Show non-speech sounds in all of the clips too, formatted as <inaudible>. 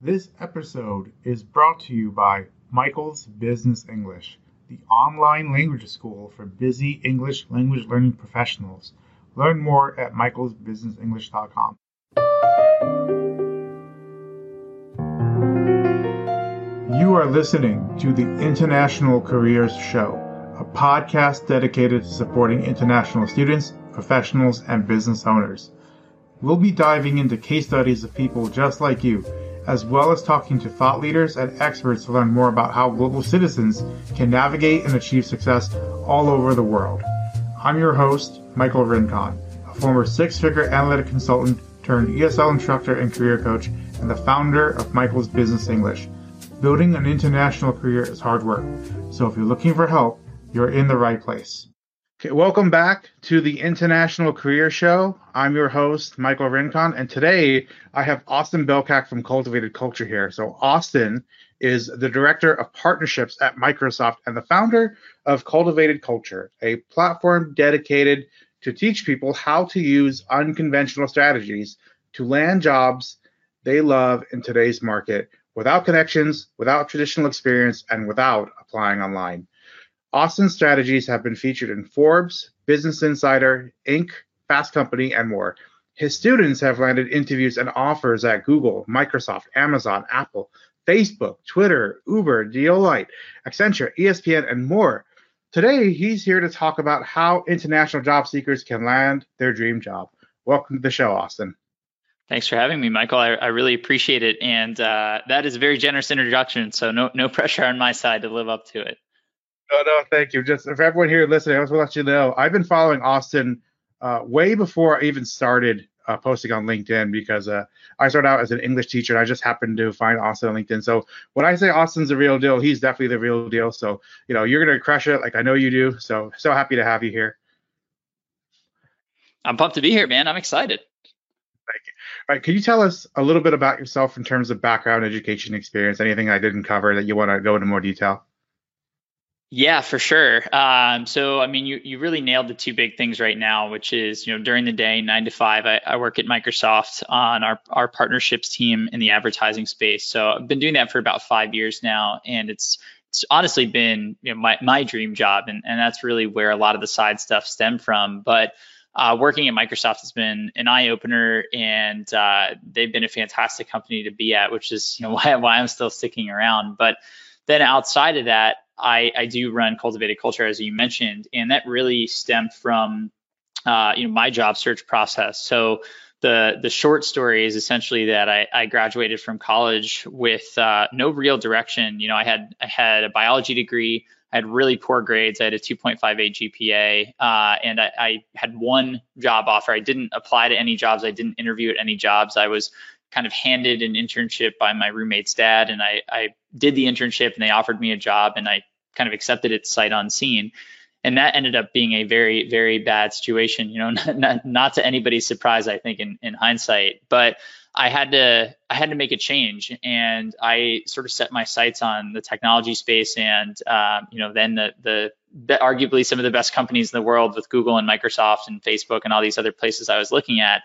This episode is brought to you by Michael's Business English, the online language school for busy English language learning professionals. Learn more at michaelsbusinessenglish.com. You are listening to the International Careers Show, a podcast dedicated to supporting international students, professionals, and business owners. We'll be diving into case studies of people just like you as well as talking to thought leaders and experts to learn more about how global citizens can navigate and achieve success all over the world. I'm your host, Michael Rincon, a former six-figure analytic consultant turned ESL instructor and career coach, and the founder of Michael's Business English. Building an international career is hard work, so if you're looking for help, you're in the right place. Okay, welcome back to the International Career Show. I'm your host, Michael Rincon, and today I have Austin Belcak from Cultivated Culture here. So, Austin is the Director of Partnerships at Microsoft and the founder of Cultivated Culture, a platform dedicated to teach people how to use unconventional strategies to land jobs they love in today's market without connections, without traditional experience, and without applying online. Austin's strategies have been featured in Forbes, Business Insider, Inc., Fast Company, and more. His students have landed interviews and offers at Google, Microsoft, Amazon, Apple, Facebook, Twitter, Uber, Deloitte, Accenture, ESPN, and more. Today, he's here to talk about how international job seekers can land their dream job. Welcome to the show, Austin. Thanks for having me, Michael. I, I really appreciate it, and uh, that is a very generous introduction. So no no <laughs> pressure on my side to live up to it. No, no, thank you. Just for everyone here listening, I just want to let you know I've been following Austin uh, way before I even started uh, posting on LinkedIn because uh, I started out as an English teacher and I just happened to find Austin on LinkedIn. So when I say Austin's the real deal, he's definitely the real deal. So you know you're gonna crush it, like I know you do. So so happy to have you here. I'm pumped to be here, man. I'm excited. Thank you. All right, can you tell us a little bit about yourself in terms of background, education, experience, anything I didn't cover that you want to go into more detail? Yeah, for sure. Um, so, I mean, you, you really nailed the two big things right now, which is, you know, during the day, nine to five, I, I work at Microsoft on our, our partnerships team in the advertising space. So I've been doing that for about five years now. And it's, it's honestly been you know, my, my dream job. And, and that's really where a lot of the side stuff stem from. But uh, working at Microsoft has been an eye opener, and uh, they've been a fantastic company to be at, which is you know <laughs> why, why I'm still sticking around. But then outside of that, I, I do run cultivated culture as you mentioned, and that really stemmed from uh, you know my job search process. So the the short story is essentially that I, I graduated from college with uh, no real direction. You know, I had I had a biology degree. I had really poor grades. I had a 2.58 GPA, uh, and I, I, had one job offer. I didn't apply to any jobs. I didn't interview at any jobs. I was kind of handed an internship by my roommate's dad, and I, I did the internship, and they offered me a job, and I kind of accepted it sight unseen. And that ended up being a very, very bad situation. You know, <laughs> not, not, not to anybody's surprise, I think, in, in hindsight. But I had to I had to make a change, and I sort of set my sights on the technology space, and um, you know, then the, the the arguably some of the best companies in the world with Google and Microsoft and Facebook and all these other places I was looking at.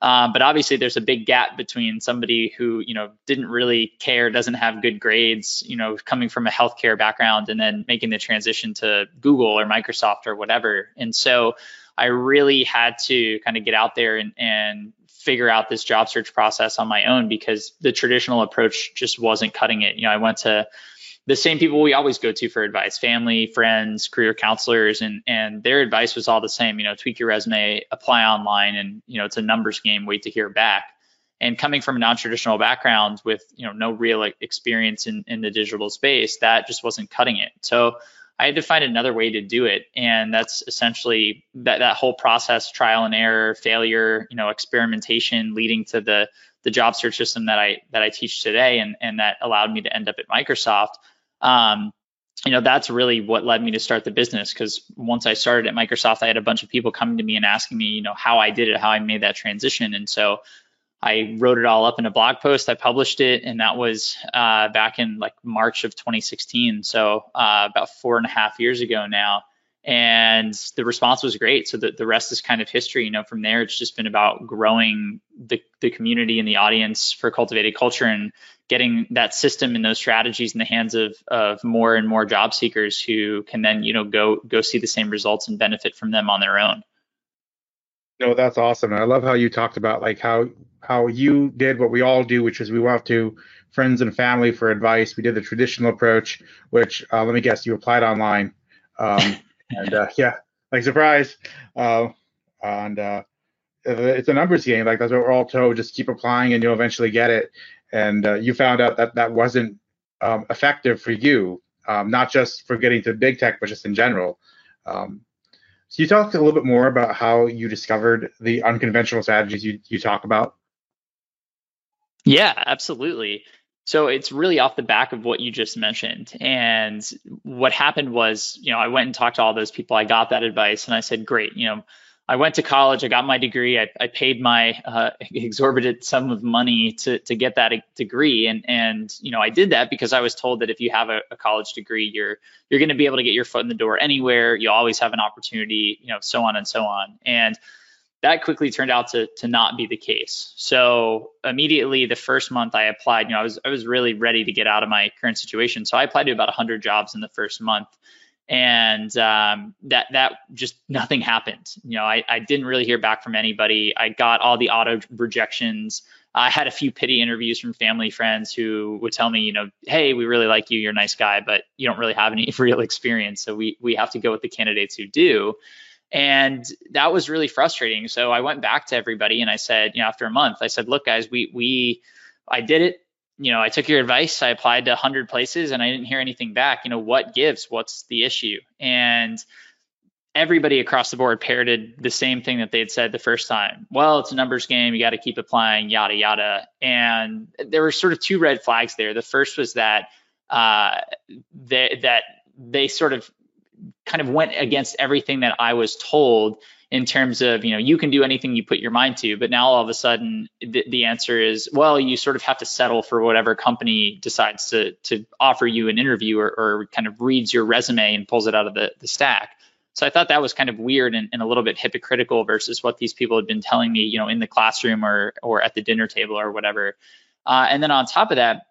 Um, but obviously, there's a big gap between somebody who you know didn't really care, doesn't have good grades, you know, coming from a healthcare background, and then making the transition to Google or Microsoft or whatever. And so, I really had to kind of get out there and, and figure out this job search process on my own because the traditional approach just wasn't cutting it. You know, I went to the same people we always go to for advice family friends career counselors and and their advice was all the same you know tweak your resume apply online and you know it's a numbers game wait to hear back. And coming from a non-traditional background with you know no real experience in, in the digital space that just wasn't cutting it. So i had to find another way to do it and that's essentially that, that whole process trial and error failure you know experimentation leading to the the job search system that i that i teach today and and that allowed me to end up at microsoft um, you know that's really what led me to start the business because once i started at microsoft i had a bunch of people coming to me and asking me you know how i did it how i made that transition and so i wrote it all up in a blog post i published it and that was uh, back in like march of 2016 so uh, about four and a half years ago now and the response was great. So the, the rest is kind of history. You know, from there, it's just been about growing the, the community and the audience for cultivated culture and getting that system and those strategies in the hands of, of more and more job seekers who can then, you know, go go see the same results and benefit from them on their own. No, that's awesome. I love how you talked about like how how you did what we all do, which is we went to friends and family for advice. We did the traditional approach, which uh, let me guess, you applied online. Um, <laughs> and uh, yeah, like surprise. Uh, and uh, it's a numbers game. Like that's what we're all told. Just keep applying, and you'll eventually get it. And uh, you found out that that wasn't um, effective for you, um, not just for getting to big tech, but just in general. Um, so you talk a little bit more about how you discovered the unconventional strategies you, you talk about. Yeah, absolutely. So it's really off the back of what you just mentioned. And what happened was, you know, I went and talked to all those people. I got that advice and I said, great, you know, I went to college, I got my degree, I, I paid my uh, exorbitant sum of money to, to get that degree. And, and, you know, I did that because I was told that if you have a, a college degree, you're, you're going to be able to get your foot in the door anywhere. You always have an opportunity, you know, so on and so on. And that quickly turned out to to not be the case. So immediately the first month I applied, you know, I was I was really ready to get out of my current situation. So I applied to about 100 jobs in the first month, and um, that that just nothing happened. You know, I I didn't really hear back from anybody. I got all the auto rejections. I had a few pity interviews from family friends who would tell me, you know, hey, we really like you, you're a nice guy, but you don't really have any <laughs> real experience. So we we have to go with the candidates who do. And that was really frustrating. So I went back to everybody and I said, you know, after a month, I said, look, guys, we we I did it. You know, I took your advice. I applied to 100 places and I didn't hear anything back. You know, what gives? What's the issue? And everybody across the board parroted the same thing that they had said the first time. Well, it's a numbers game. You got to keep applying, yada, yada. And there were sort of two red flags there. The first was that uh, they, that they sort of kind of went against everything that I was told in terms of, you know, you can do anything you put your mind to. But now all of a sudden, the, the answer is, well, you sort of have to settle for whatever company decides to to offer you an interview or, or kind of reads your resume and pulls it out of the, the stack. So I thought that was kind of weird and, and, a little bit hypocritical versus what these people had been telling me, you know, in the classroom or or at the dinner table or whatever. Uh, and then on top of that,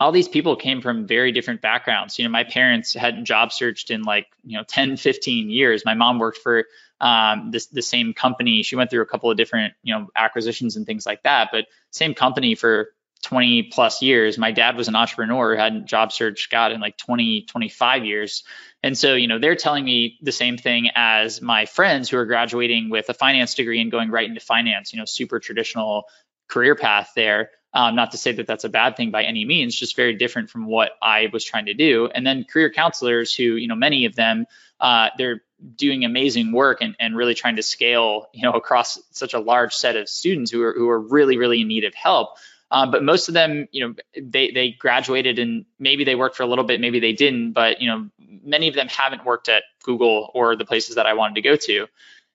all these people came from very different backgrounds. You know, my parents hadn't job searched in like, you know, 10, 15 years. My mom worked for um, this, the same company. She went through a couple of different, you know, acquisitions and things like that, but same company for 20 plus years. My dad was an entrepreneur, hadn't job searched, God, in like 20, 25 years. And so, you know, they're telling me the same thing as my friends who are graduating with a finance degree and going right into finance, you know, super traditional career path there. Um, not to say that that's a bad thing by any means, just very different from what I was trying to do. And then career counselors, who you know, many of them, uh, they're doing amazing work and, and really trying to scale, you know, across such a large set of students who are who are really really in need of help. Um, but most of them, you know, they they graduated and maybe they worked for a little bit, maybe they didn't. But you know, many of them haven't worked at Google or the places that I wanted to go to.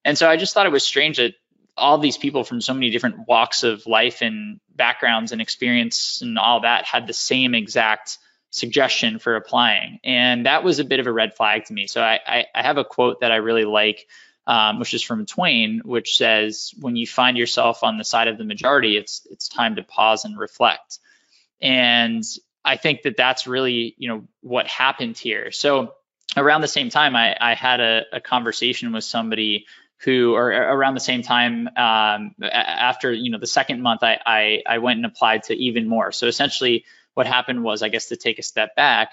And so I just thought it was strange that all these people from so many different walks of life and backgrounds and experience and all that had the same exact suggestion for applying. And that was a bit of a red flag to me. So I, I, I have a quote that I really like, um, which is from Twain, which says, when you find yourself on the side of the majority, it's, it's time to pause and reflect. And I think that that's really, you know, what happened here. So around the same time, I, I had a, a conversation with somebody who are around the same time um, after you know the second month I, I, I went and applied to even more. So essentially what happened was i guess to take a step back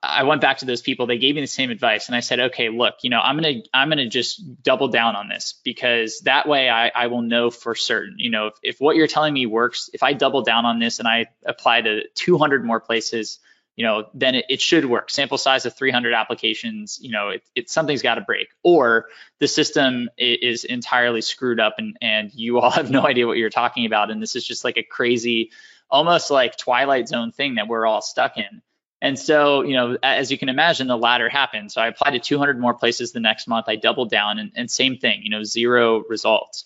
i went back to those people. They gave me the same advice and i said okay look you know i'm gonna i'm gonna just double down on this because that way i, I will know for certain you know if, if what you're telling me works if i double down on this and i apply to 200 more places you know, then it, it, should work. Sample size of 300 applications, you know, it, it something's got to break, or the system is entirely screwed up, and and you <laughs> all have no idea what you're talking about, and this is just like a crazy, almost like Twilight Zone thing that we're all stuck in. And so, you know, as you can imagine, the latter happened. So I applied to 200 more places the next month. I doubled down, and, and same thing, you know, zero results.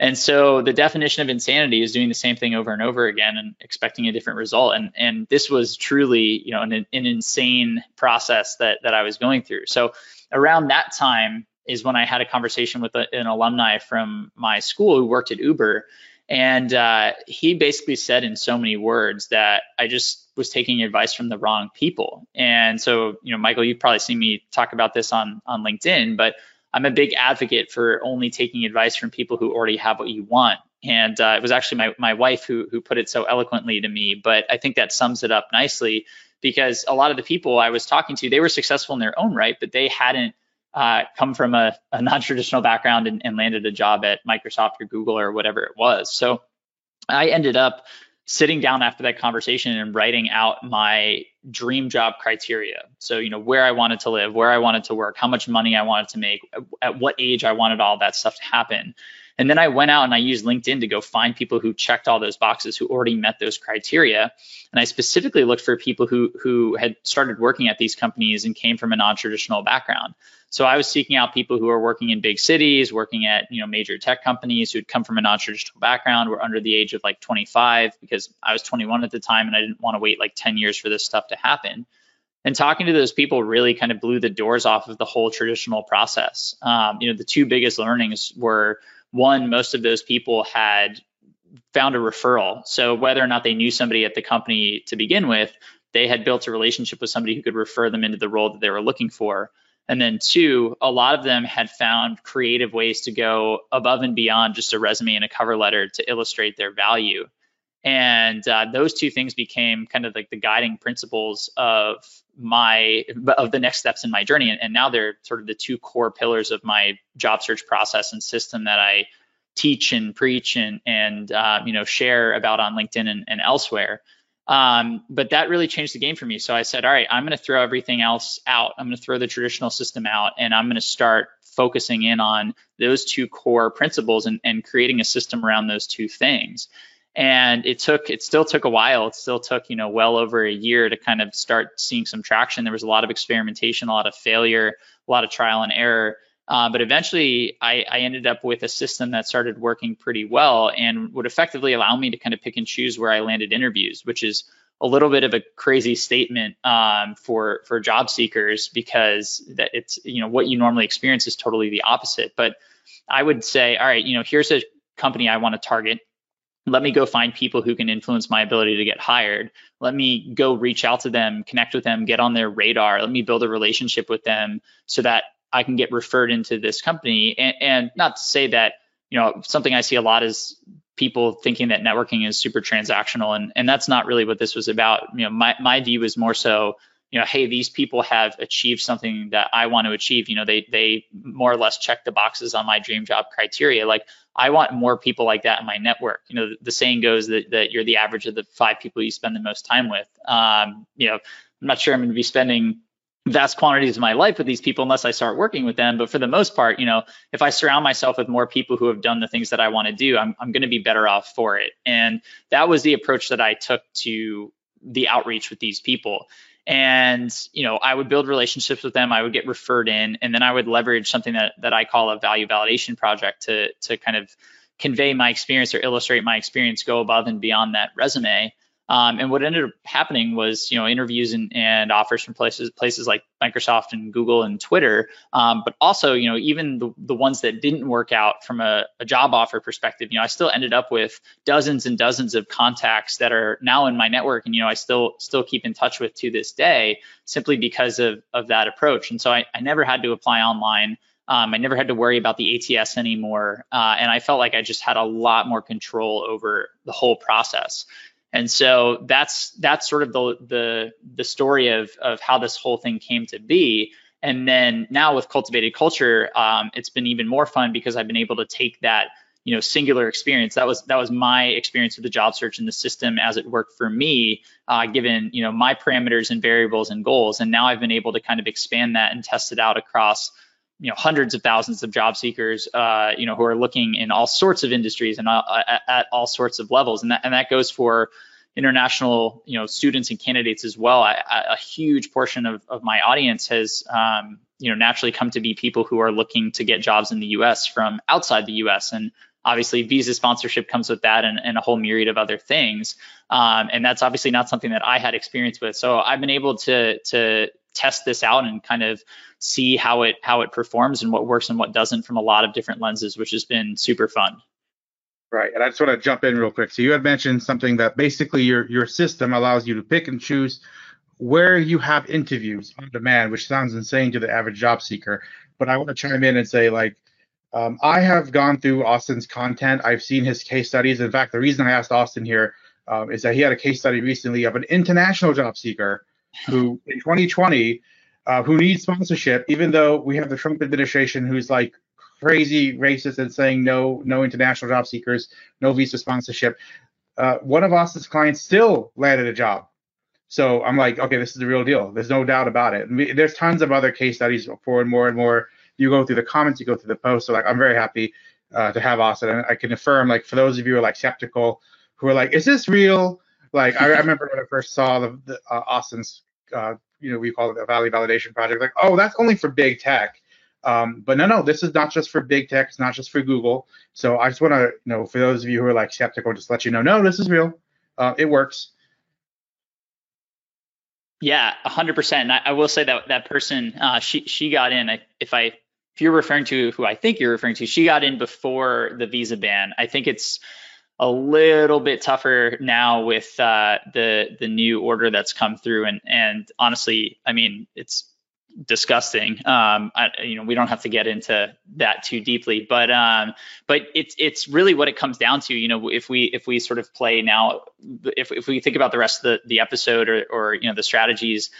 And so the definition of insanity is doing the same thing over and over again and expecting a different result. And and this was truly, you know, an, an insane process that that I was going through. So around that time is when I had a conversation with a, an alumni from my school who worked at Uber, and uh, he basically said in so many words that I just was taking advice from the wrong people. And so, you know, Michael, you've probably seen me talk about this on on LinkedIn, but I'm a big advocate for only taking advice from people who already have what you want. And uh, it was actually my, my wife who, who put it so eloquently to me, but I think that sums it up nicely because a lot of the people I was talking to, they were successful in their own right, but they hadn't uh, come from a, a <laughs> non-traditional background and, and landed a job at Microsoft or Google or whatever it was. So I ended up sitting down after that conversation and writing out my dream job criteria. So, you know, where I wanted to live, where I wanted to work, how much money I wanted to make, at what age I wanted all that stuff to happen. And then I went out and I used LinkedIn to go find people who checked all those boxes, who already met those criteria. And I specifically looked for people who who had started working at these companies and came from a non-traditional background. So I was seeking out people who are working in big cities, working at you know major tech companies who'd come from a non-traditional background, were under the age of like 25 because I was 21 at the time and I didn't want to wait like 10 years for this stuff to happen. And talking to those people really kind of blew the doors off of the whole traditional process. Um, you know, the two biggest learnings were one, most of those people had found a referral. So whether or not they knew somebody at the company to begin with, they had built a relationship with somebody who could refer them into the role that they were looking for. And then two, a lot of them had found creative ways to go above and beyond just a resume and a cover letter to illustrate their value. And uh, those two things became kind of like the guiding principles of my of the next steps in my journey. And, and, now they're sort of the two core pillars of my job search process and system that i teach and preach and and uh, you know share about on linkedin and, and elsewhere. Um, but that really changed the game for me. So i said all right i'm going to throw everything else out. I'm going to throw the traditional system out and i'm going to start focusing in on those two core principles and, and creating a system around those two things and it took it still took a while. It still took you know well over a year to kind of start seeing some traction. There was a lot of experimentation a lot of failure a lot of trial and error. Uh, but eventually I, I, ended up with a system that started working pretty well and would effectively allow me to kind of pick and choose where i landed interviews which is a little bit of a crazy statement um, for for job seekers because that it's you know what you normally experience is totally the opposite. But i would say all right you know here's a company i want to target let me go find people who can influence my ability to get hired. Let me go reach out to them, connect with them, get on their radar. Let me build a relationship with them so that I can get referred into this company. And, and not to say that, you know, something I see a lot is people thinking that networking is super transactional. And, and that's not really what this was about. You know, my, my view was more so, you know, hey, these people have achieved something that I want to achieve. You know, they they more or less check the boxes on my dream job criteria. Like I want more people like that in my network. You know, the, the saying goes that, that you're the average of the five people you spend the most time with. Um, you know, I'm not sure I'm going to be spending vast quantities of my life with these people unless I start working with them. But for the most part, you know, if I surround myself with more people who have done the things that I want to do, I'm, I'm going to be better off for it. And that was the approach that I took to the outreach with these people and you know i would build relationships with them i would get referred in and then i would leverage something that, that i call a value validation project to to kind of convey my experience or illustrate my experience go above and beyond that resume um, and what ended up happening was, you know, interviews and, and offers from places places like Microsoft and Google and Twitter, um, but also, you know, even the, the ones that didn't work out from a, a, job offer perspective, you know, I still ended up with dozens and dozens of contacts that are now in my network, and you know, I still still keep in touch with to this day, simply because of of that approach. And so I, I never had to apply online. Um, I never had to worry about the ATS anymore, uh, and I felt like I just had a lot more control over the whole process. And so that's that's sort of the the the story of of how this whole thing came to be. And then now with cultivated culture, um, it's been even more fun because I've been able to take that you know singular experience. That was that was my experience with the job search and the system as it worked for me, uh, given you know my parameters and variables and goals. And now I've been able to kind of expand that and test it out across you know hundreds of thousands of job seekers uh, you know who are looking in all sorts of industries and uh, at, at, all sorts of levels and that and that goes for international you know students and candidates as well I, I, a huge portion of, of my audience has um, you know naturally come to be people who are looking to get jobs in the US from outside the US and obviously visa sponsorship comes with that and, and a whole myriad of other things. Um, and that's obviously not something that I had experience with. So I've been able to to test this out and kind of see how it how it performs and what works and what doesn't from a lot of different lenses, which has been super fun. Right. And I just want to jump in real quick. So you had mentioned something that basically your your system allows you to pick and choose where you have interviews on demand, which sounds insane to the average job seeker. But I want to chime in and say, like, um, I have gone through Austin's content. I've seen his case studies. In fact, the reason I asked Austin here um, is that he had a case study recently of an international job seeker who, in 2020, uh, who needs sponsorship, even though we have the Trump administration who's like crazy racist and saying no, no international job seekers, no visa sponsorship. Uh, one of Austin's clients still landed a job so I'm like, okay, this is the real deal. There's no doubt about it. There's tons of other case studies for and more and more. You go through the comments, you go through the posts. So like, I'm very happy uh, to have Austin. And I can affirm, like, for those of you who are like skeptical, who are like, is this real? Like, I, remember when I first saw the, the uh, Austin's, uh, you know, we call it the Value Validation Project. Like, oh, that's only for big tech. Um, but no, no, this is not just for big tech. It's not just for Google. So I just want to, you know, for those of you who are like skeptical, just let you know, no, this is real. Uh, it works. Yeah, hundred percent. I, I will say that that person, uh, she she got in. If I if you're referring to who I think you're referring to, she got in before the visa ban. I think it's a little bit tougher now with uh, the the new order that's come through, and and honestly, I mean, it's disgusting. Um, I, you know, we don't have to get into that too deeply, but um, but it's it's really what it comes down to. You know, if we if we sort of play now, if if we think about the rest of the the episode or or you know the strategies.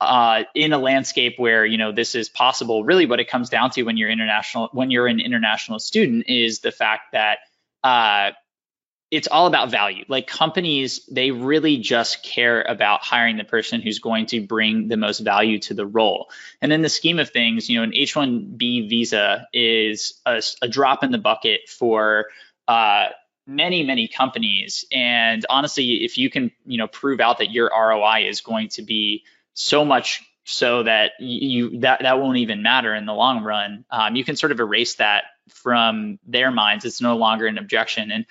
Uh, in a landscape where you know this is possible, really what it comes down to when you're international, when you're an international student, is the fact that uh, it's all about value. Like companies, they really just care about hiring the person who's going to bring the most value to the role. And in the scheme of things, you know, an H-1B visa is a, a drop in the bucket for uh, many, many companies. And honestly, if you can, you know, prove out that your ROI is going to be so much so that you that that won't even matter in the long run, um, you can sort of erase that from their minds. It's no longer an objection. And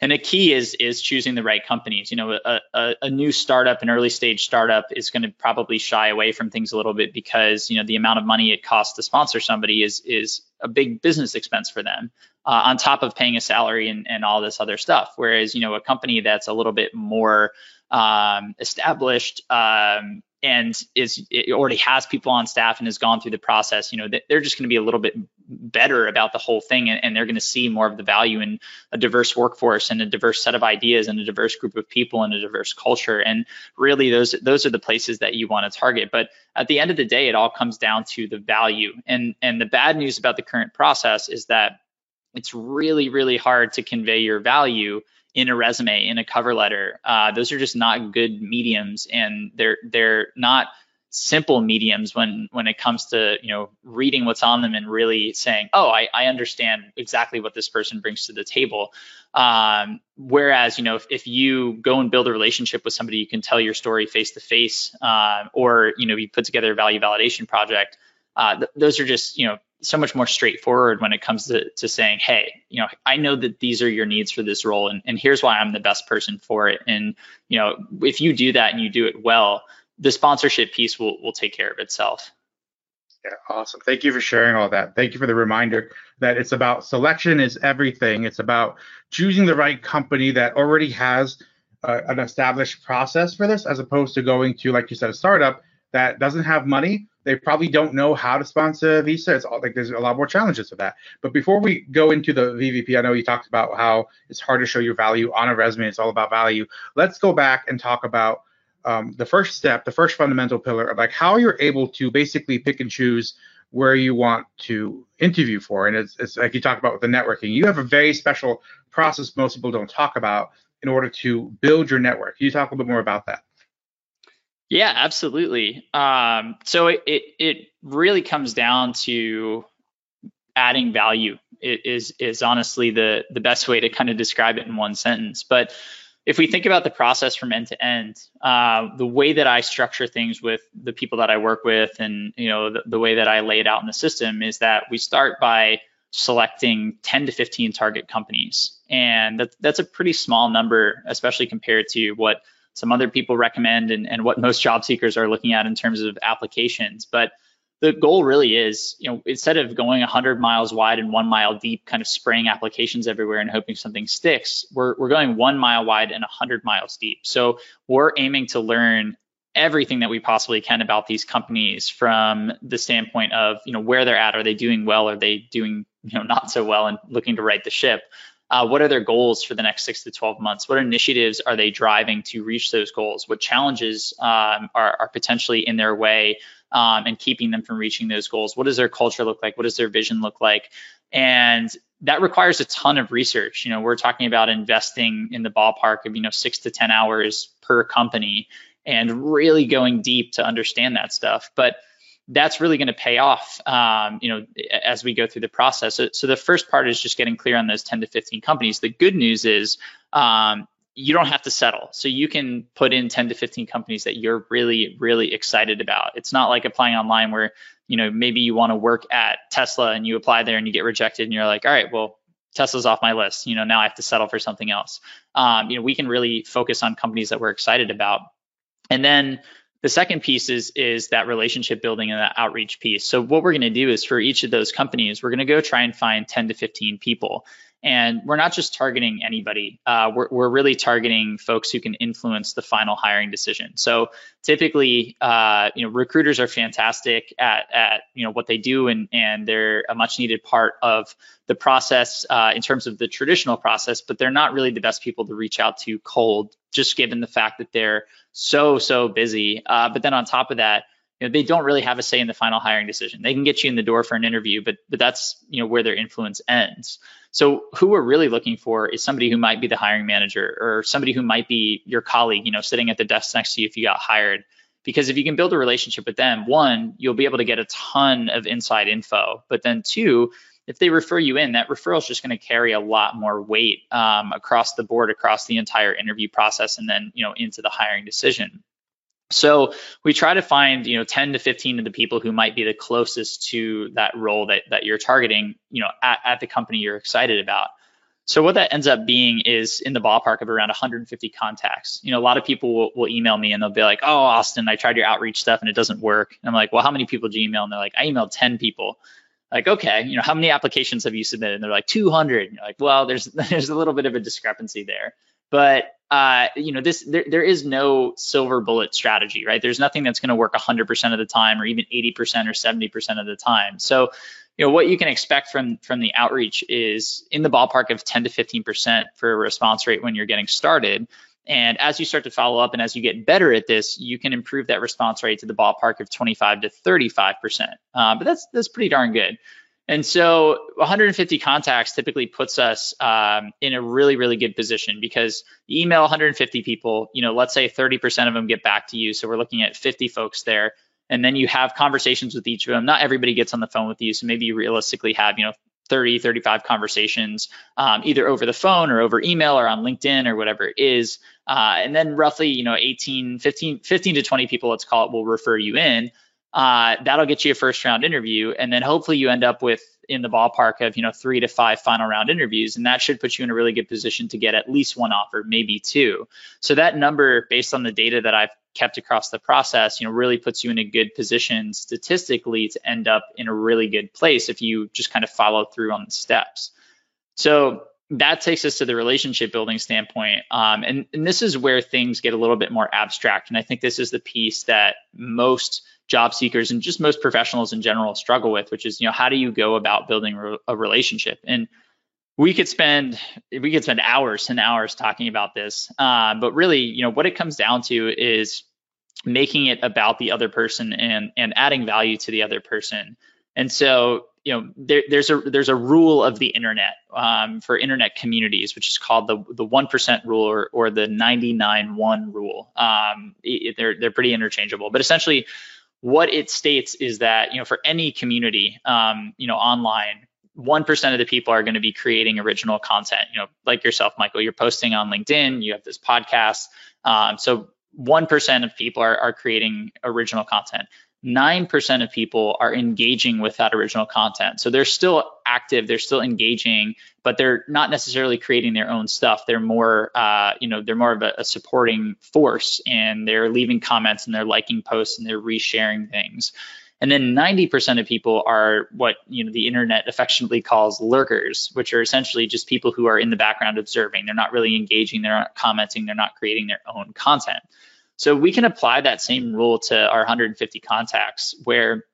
and a key is is choosing the right companies. You know, a, a, a new startup, an early stage startup, is going to probably shy away from things a little bit because you know the amount of money it costs to sponsor somebody is is a big business expense for them, uh, on top of paying a salary and, and all this other stuff. Whereas you know a company that's a little bit more um, established um, and is already has people on staff and has gone through the process, you know, they're just going to be a little bit better about the whole thing and, and they're going to see more of the value in a diverse workforce and a diverse set of ideas and a diverse group of people and a diverse culture. And really those those are the places that you want to target. But at the end of the day, it all comes down to the value. And and the bad news about the current process is that it's really, really hard to convey your value in a resume, in a cover letter. Uh, those are just not good mediums, and they're they're not simple mediums when when it comes to you know reading what's on them and really saying, oh, I, I understand exactly what this person brings to the table. Um, whereas you know if, if you go and build a relationship with somebody, you can tell your story face to face, or you know you put together a value validation project. Uh, th- those are just you know so much more straightforward when it comes to, to saying, hey, you know, I know that these are your needs for this role and, and here's why I'm the best person for it. And, you know, if you do that and you do it well, the sponsorship piece will, will take care of itself. Yeah, awesome. Thank you for sharing all that. Thank you for the reminder that it's about selection is everything. It's about choosing the right company that already has uh, an established process for this, as opposed to going to, like you said, a startup that doesn't have money they probably don't know how to sponsor Visa. It's all, like there's a lot more challenges with that. But before we go into the VVP, I know you talked about how it's hard to show your value on a resume. It's all about value. Let's go back and talk about um, the first step, the first fundamental pillar of like how you're able to basically pick and choose where you want to interview for. And it's, it's like you talked about with the networking. You have a very special process most people don't talk about in order to build your network. Can you talk a little bit more about that? Yeah, absolutely. Um, so it, it, it really comes down to adding value. It is is honestly the the best way to kind of describe it in one sentence. But if we think about the process from end to end, uh, the way that I structure things with the people that I work with, and you know the, the way that I lay it out in the system is that we start by selecting 10 to 15 target companies. And that, that's a pretty small number, especially compared to what some other people recommend and, and what most job seekers are looking at in terms of applications. But the goal really is, you know, instead of going 100 miles wide and one mile deep, kind of spraying applications everywhere and hoping something sticks, we're, we're going one mile wide and 100 miles deep. So we're aiming to learn everything that we possibly can about these companies from the standpoint of, you know, where they're at. Are they doing well? Are they doing, you know, not so well and looking to right the ship? Uh, what are their goals for the next six to 12 months? What initiatives are they driving to reach those goals? What challenges um, are, are, potentially in their way um, and keeping them from reaching those goals? What does their culture look like? What does their vision look like? And that requires a ton of research. You know, we're talking about investing in the ballpark of, you know, six to 10 hours per company and really going deep to understand that stuff. But that's really going to pay off, um, you know, as we go through the process. So, so, the first part is just getting clear on those 10 to 15 companies. The good news is um, you don't have to settle. So you can put in 10 to 15 companies that you're really, really excited about. It's not like applying online where, you know, maybe you want to work at Tesla and you apply there and you get rejected and you're like, all right, well, Tesla's off my list. You know, now I have to settle for something else. Um, you know, we can really focus on companies that we're excited about. And then the second piece is is that relationship building and that outreach piece. So what we're going to do is for each of those companies, we're going to go try and find 10 to 15 people and we're not just targeting anybody. Uh, we're, we're really targeting folks who can influence the final hiring decision. So typically, uh, you know, recruiters are fantastic at, at you know what they do, and and they're a much needed part of the process uh, in terms of the traditional process. But they're not really the best people to reach out to cold, just given the fact that they're so so busy. Uh, but then on top of that you know, they don't really have a say in the final hiring decision. They can get you in the door for an interview, but but that's you know where their influence ends. So who we're really looking for is somebody who might be the hiring manager or somebody who might be your colleague, you know, sitting at the desk next to you if you got hired. Because if you can build a relationship with them, one, you'll be able to get a ton of inside info. But then two, if they refer you in, that referral is just going to carry a lot more weight um, across the board, across the entire interview process, and then you know into the hiring decision. So we try to find, you know, 10 to 15 of the people who might be the closest to that role that, that you're targeting, you know, at, at the company you're excited about. So what that ends up being is in the ballpark of around 150 contacts. You know, a lot of people will, will, email me and they'll be like, "Oh, Austin, I tried your outreach stuff and it doesn't work." And I'm like, "Well, how many people do you email?" And they're like, "I emailed 10 people." Like, okay, you know, how many applications have you submitted? And they're like 200. And you're like, well, there's <laughs> there's a little bit of a discrepancy there. But uh, you know, this there, there is no silver bullet strategy, right? There's nothing that's going to work 100% of the time, or even 80% or 70% of the time. So, you know, what you can expect from from the outreach is in the ballpark of 10 to 15% for a response rate when you're getting started. And as you start to follow up and as you get better at this, you can improve that response rate to the ballpark of 25 to 35%. Uh, but that's that's pretty darn good. And so 150 contacts typically puts us um, in a really, really good position because you email 150 people, you know, let's say 30% of them get back to you. So we're looking at 50 folks there. And then you have conversations with each of them. Not everybody gets on the phone with you. So maybe you realistically have, you know, 30, 35 conversations, um, either over the phone or over email or on LinkedIn or whatever it is. Uh, and then roughly, you know, 18, 15, 15 to 20 people, let's call it, will refer you in uh, that'll get you a first round interview. And then hopefully you end up with in the ballpark of, you know, three to five final round interviews. And that should put you in a really good position to get at least one offer, maybe two. So that number, based on the data that I've kept across the process, you know, really puts you in a good position statistically to end up in a really good place if you just kind of follow through on the steps. So that takes us to the relationship building standpoint. Um, and, and this is where things get a little bit more abstract. And I think this is the piece that most job seekers and just most professionals in general struggle with, which is, you know, how do you go about building a relationship? And we could spend we could spend hours and hours talking about this, uh, but really, you know, what it comes down to is making it about the other person and and adding value to the other person. And so, you know, there, there's a there's a rule of the internet um, for internet communities, which is called the the one percent rule or, or the 99-1 rule. Um, it, they're they're pretty interchangeable, but essentially, what it states is that you know for any community um, you know online 1% of the people are going to be creating original content you know like yourself michael you're posting on linkedin you have this podcast um, so 1% of people are, are creating original content. 9% of people are engaging with that original content. So they're still active, they're still engaging, but they're not necessarily creating their own stuff. They're more, uh, you know, they're more of a, a, supporting force and they're leaving comments and they're liking posts and they're resharing things. And then 90% of people are what, you know, the internet affectionately calls lurkers, which are essentially just people who are in the background observing. They're not really engaging, they're not commenting, they're not creating their own content. So we can apply that same rule to our 150 contacts where,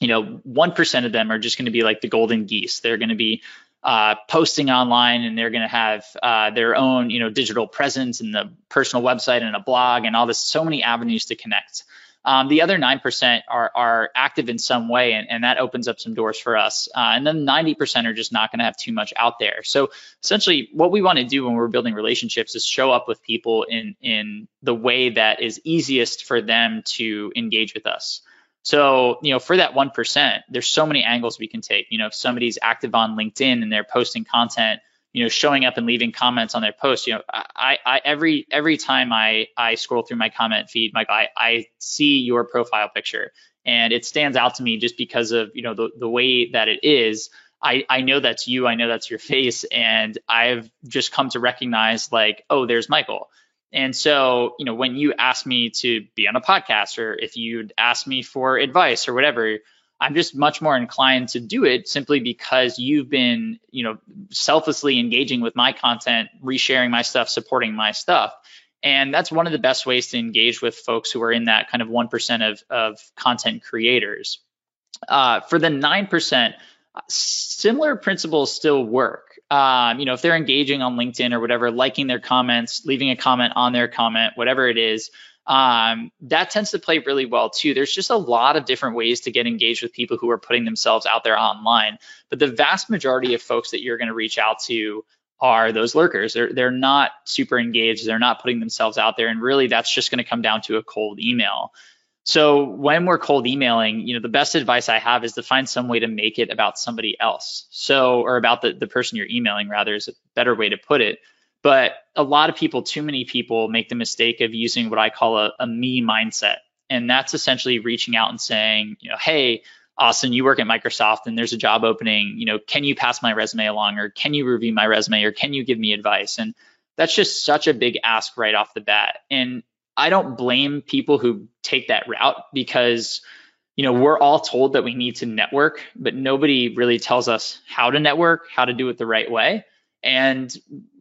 you know, 1% of them are just going to be like the golden geese. They're going to be uh, posting online and they're going to have uh, their own, you know, digital presence and the personal website and a blog and all this, so many avenues to connect. Um, the other 9% are, are active in some way, and, and that opens up some doors for us. Uh, and then 90% are just not going to have too much out there. So essentially, what we want to do when we're building relationships is show up with people in, in the way that is easiest for them to engage with us. So, you know, for that 1%, there's so many angles we can take. You know, if somebody's active on LinkedIn and they're posting content, you know, showing up and leaving comments on their posts. You know, I, I every every time I I scroll through my comment feed, Mike, I, I see your profile picture, and it stands out to me just because of you know the the way that it is. I, I know that's you. I know that's your face, and I've just come to recognize like, oh, there's Michael. And so, you know, when you ask me to be on a podcast, or if you'd ask me for advice or whatever, I'm just much more inclined to do it simply because you've been, you know, selflessly engaging with my content, resharing my stuff, supporting my stuff. And that's one of the best ways to engage with folks who are in that kind of 1% of, of content creators. Uh, for the 9%, similar principles still work. Um, you know, if they're engaging on LinkedIn or whatever, liking their comments, leaving a comment on their comment, whatever it is, um, that tends to play really well too. There's just a lot of different ways to get engaged with people who are putting themselves out there online. But the vast majority of folks that you're going to reach out to are those lurkers. They're they're not super engaged. They're not putting themselves out there, and really that's just going to come down to a cold email. So when we're cold emailing, you know, the best advice I have is to find some way to make it about somebody else. So or about the the person you're emailing rather is a better way to put it. But a lot of people, too many people, make the mistake of using what I call a, a me mindset. And that's essentially reaching out and saying, you know, hey, Austin, you work at Microsoft and there's a job opening, you know, can you pass my resume along or can you review my resume or can you give me advice? And that's just such a big ask right off the bat. And I don't blame people who take that route because, you know, we're all told that we need to network, but nobody really tells us how to network, how to do it the right way. And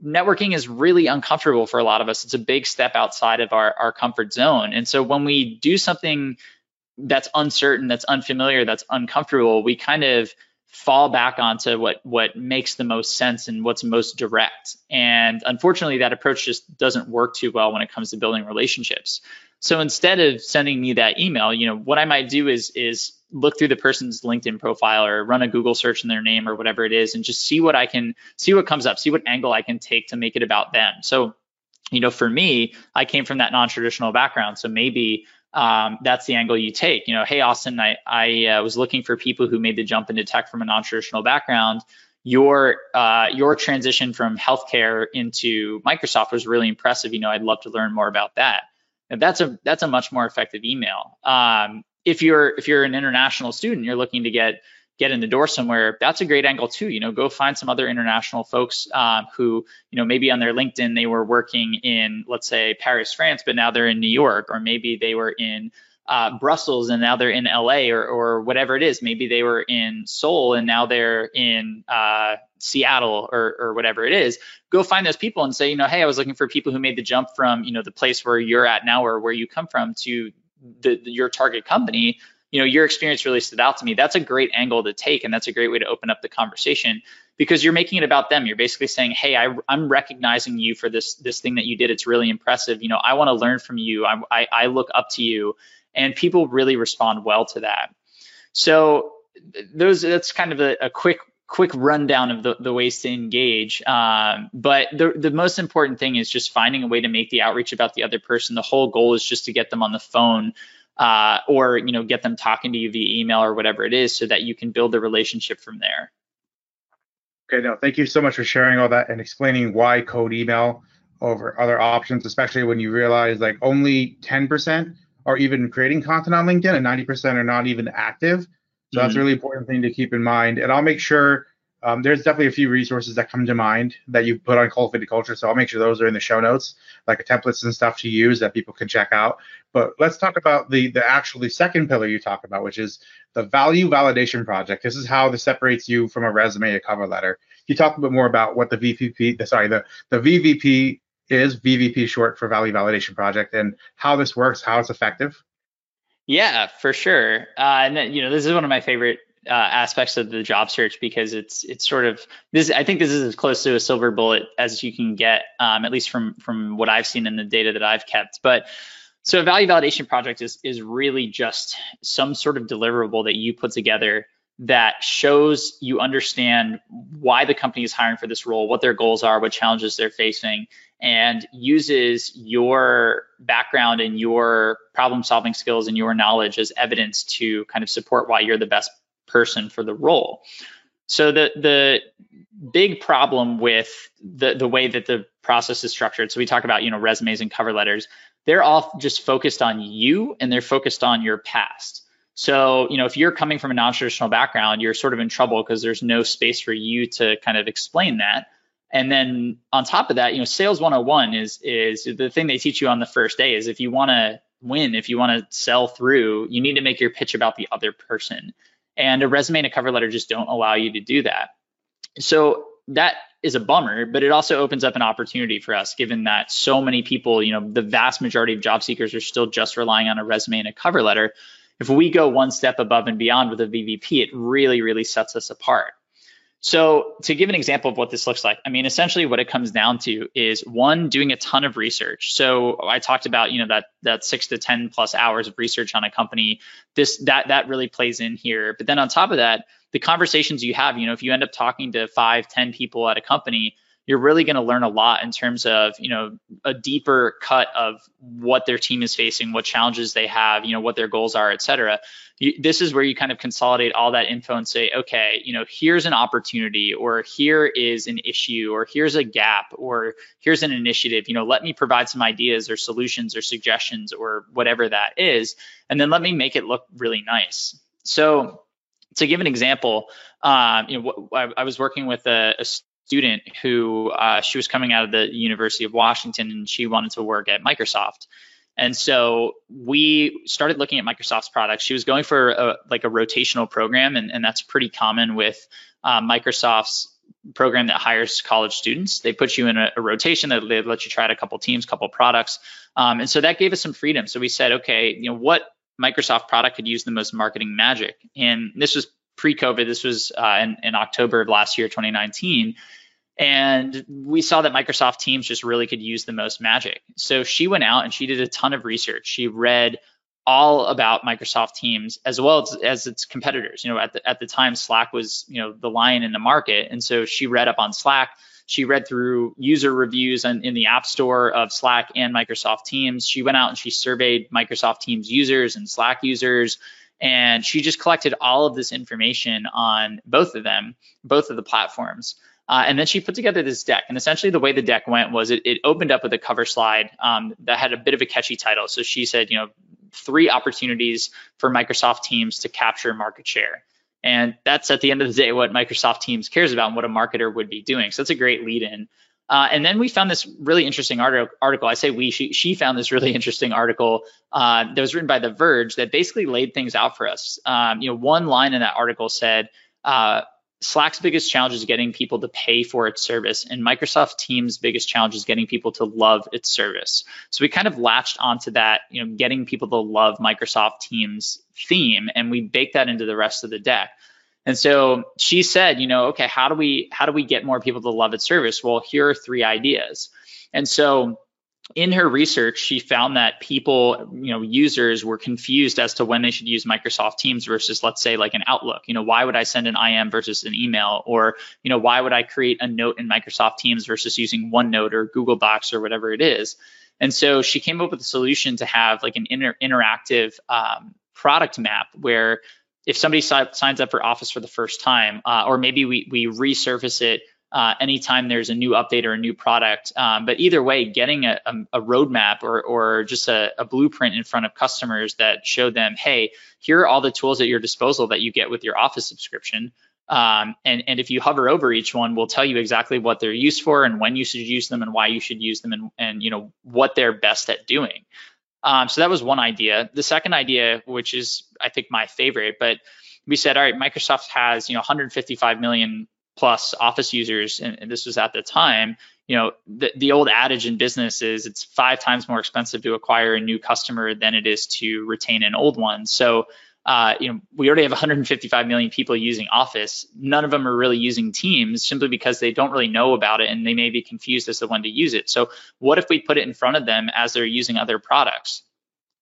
networking is really uncomfortable for a lot of us. It's a big step outside of our, our comfort zone. And so when we do something that's uncertain, that's unfamiliar, that's uncomfortable, we kind of fall back onto what what makes the most sense and what's most direct. And unfortunately, that approach just doesn't work too well when it comes to building relationships. So instead of sending me that email, you know, what I might do is is look through the person's LinkedIn profile or run a Google search in their name or whatever it is and just see what I can see what comes up, see what angle I can take to make it about them. So, you know, for me, I came from that non-traditional background. So maybe um, that's the angle you take. You know, hey Austin, I I uh, was looking for people who made the jump into tech from a non-traditional background. Your uh, your transition from healthcare into Microsoft was really impressive. You know, I'd love to learn more about that. And that's a that's a much more effective email. Um, if you're if you're an international student, you're looking to get get in the door somewhere, that's a great angle too. You know, go find some other international folks um, who, you know, maybe on their LinkedIn they were working in, let's say, Paris, France, but now they're in New York, or maybe they were in uh, Brussels and now they're in LA, or or whatever it is. Maybe they were in Seoul and now they're in uh, Seattle, or or whatever it is go find those people and say, you know, hey, I was looking for people who made the jump from, you know, the place where you're at now or where you come from to the, your target company. You know, your experience really stood out to me. That's a great angle to take, and that's a great way to open up the conversation because you're making it about them. You're basically saying, hey, I, am recognizing you for this this thing that you did. It's really impressive. You know, I want to learn from you. I, I, I look up to you, and people really respond well to that. So those that's kind of a, a quick quick rundown of the, the ways to engage. Um, but the, the most important thing is just finding a way to make the outreach about the other person. The whole goal is just to get them on the phone uh, or you know get them talking to you via email or whatever it is so that you can build the relationship from there. Okay, now thank you so much for sharing all that and explaining why cold email over other options, especially when you realize like only 10% are even creating content on LinkedIn and 90% are not even active. So mm-hmm. that's a really important thing to keep in mind. And I'll make sure um, there's definitely a few resources that come to mind that you put on Cultivated Culture. So I'll make sure those are in the show notes, like templates and stuff to use that people can check out. But let's talk about the the actually second pillar you talk about, which is the value validation project. This is how this separates you from a resume, a cover letter. Can you talk a bit more about what the VVP, the, sorry, the the VVP is VVP short for Value Validation Project and how this works, how it's effective? Yeah, for sure. Uh, and you know, this is one of my favorite uh, aspects of the job search because it's it's sort of this. I think this is as close to a silver bullet as you can get, um, at least from from what I've seen in the data that I've kept. But so a value validation project is is really just some sort of deliverable that you put together that shows you understand why the company is hiring for this role, what their goals are, what challenges they're facing, and uses your background and your problem solving skills and your knowledge as evidence to kind of support why you're the best person for the role. So the the big problem with the the way that the process is structured. So we talk about you know resumes and cover letters. They're all just focused on you and they're focused on your past. So, you know, if you're coming from a non-traditional background, you're sort of in trouble because there's no space for you to kind of explain that. And then on top of that, you know, sales 101 is is the thing they teach you on the first day is if you want to win, if you want to sell through, you need to make your pitch about the other person. And a resume and a cover letter just don't allow you to do that. So that is a bummer, but it also opens up an opportunity for us, given that so many people, you know, the vast majority of job seekers are still just relying on a resume and a cover letter. If we go one step above and beyond with a VVP, it really, really sets us apart. So, to give an example of what this looks like, I mean, essentially what it comes down to is one, doing a ton of research. So, I talked about, you know, that that six to 10 plus hours of research on a company. This that that really plays in here. But then on top of that, the conversations you have, you know, if you end up talking to five, ten people at a company, you're really going to learn a lot in terms of you know a deeper cut of what their team is facing what challenges they have you know what their goals are et cetera. You, this is where you kind of consolidate all that info and say okay you know here's an opportunity or here is an issue or here's a gap or here's an initiative. You know let me provide some ideas or solutions or suggestions or whatever that is and then let me make it look really nice. So to give an example, um, you know, I, I, was working with a, a, student who uh, she was coming out of the University of Washington and she wanted to work at Microsoft. And so we started looking at Microsoft's products. She was going for a, like a rotational program, and, and that's pretty common with uh, Microsoft's program that hires college students. They put you in a, a rotation that they let you try out a couple teams, couple products, um, and so that gave us some freedom. So we said, okay, you know, what Microsoft product could use the most marketing magic? And this was pre-COVID. This was uh, in, in October of last year, 2019. And we saw that Microsoft Teams just really could use the most magic. So she went out and she did a ton of research. She read all about Microsoft Teams as well as, as its competitors. You know, at the at the time, Slack was you know the lion in the market, and so she read up on Slack. She read through user reviews in, in the App Store of Slack and Microsoft Teams. She went out and she surveyed Microsoft Teams users and Slack users. And she just collected all of this information on both of them, both of the platforms. Uh, and then she put together this deck. And essentially, the way the deck went was it, it opened up with a cover slide um, that had a bit of a catchy title. So she said, you know, three opportunities for Microsoft Teams to capture market share. And that's at the end of the day what Microsoft Teams cares about and what a marketer would be doing. So that's a great lead in. Uh, and then we found this really interesting article. I say we, she, she found this really interesting article uh, that was written by The Verge that basically laid things out for us. Um, you know, one line in that article said, uh, Slack's biggest challenge is getting people to pay for its service, and Microsoft Teams' biggest challenge is getting people to love its service. So we kind of latched onto that, you know, getting people to love Microsoft Teams theme, and we baked that into the rest of the deck. And so she said, you know, okay, how do we how do we get more people to love its service? Well, here are three ideas. And so in her research, she found that people, you know, users were confused as to when they should use Microsoft Teams versus, let's say, like an Outlook. You know, why would I send an IM versus an email? Or, you know, why would I create a note in Microsoft Teams versus using OneNote or Google Docs or whatever it is? And so she came up with a solution to have like an inter- interactive um, product map where if somebody si- signs up for Office for the first time, uh, or maybe we we resurface it uh, anytime there's a new update or a new product. Um, but either way, getting a, a, a roadmap or, or just a, a, blueprint in front of customers that show them, hey, here are all the tools at your disposal that you get with your Office subscription. Um, and, and if you hover over each one, we'll tell you exactly what they're used for and when you should use them and why you should use them and, and you know what they're best at doing. Um, so that was one idea. The second idea, which is I think my favorite, but we said, all right, Microsoft has you know 155 million plus office users and, and, this was at the time you know the, the old adage in business is it's five times more expensive to acquire a new customer than it is to retain an old one so uh, you know we already have 155 million people using office. None of them are really using teams simply because they don't really know about it and they may be confused as to when to use it. So what if we put it in front of them as they're using other products?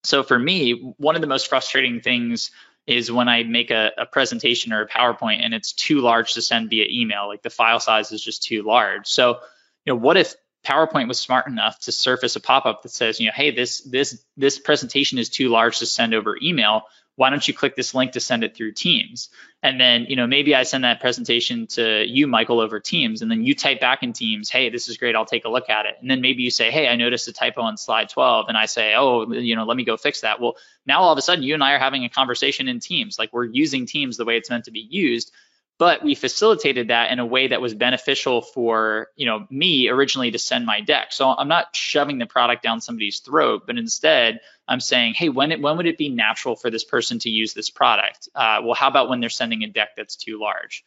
So for me one of the most frustrating things is when I make a, a, presentation or a PowerPoint and it's too large to send via email, like the file size is just too large. So, you know, what if PowerPoint was smart enough to surface a pop-up that says, you know, hey, this this this presentation is too large to send over email why don't you click this link to send it through Teams? And then, you know, maybe I send that presentation to you, Michael, over Teams, and then you type back in Teams, hey, this is great, I'll take a look at it. And then maybe you say, hey, I noticed a typo on slide 12, and I say, oh, you know, let me go fix that. Well, now all of a sudden you and I are having a conversation in Teams, like we're using Teams the way it's meant to be used but we facilitated that in a way that was beneficial for you know me originally to send my deck so i'm not shoving the product down somebody's throat but instead i'm saying hey when it when would it be natural for this person to use this product uh, well how about when they're sending a deck that's too large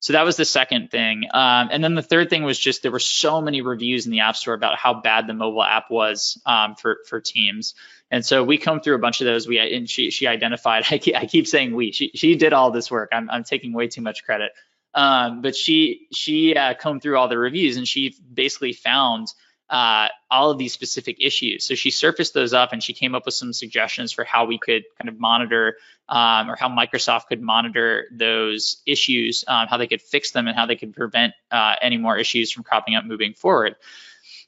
so that was the second thing. Um, and then the third thing was just there were so many reviews in the App Store about how bad the mobile app was um, for for Teams. And so we come through a bunch of those. We and she she identified. <laughs> I keep, I keep saying we. She she did all this work. I'm I'm taking way too much credit. Um, but she she uh, combed through all the reviews and she basically found uh, all of these specific issues. So she surfaced those up and she came up with some suggestions for how we could kind of monitor um, or how Microsoft could monitor those issues, um, how they could fix them, and how they could prevent uh, any more issues from cropping up moving forward.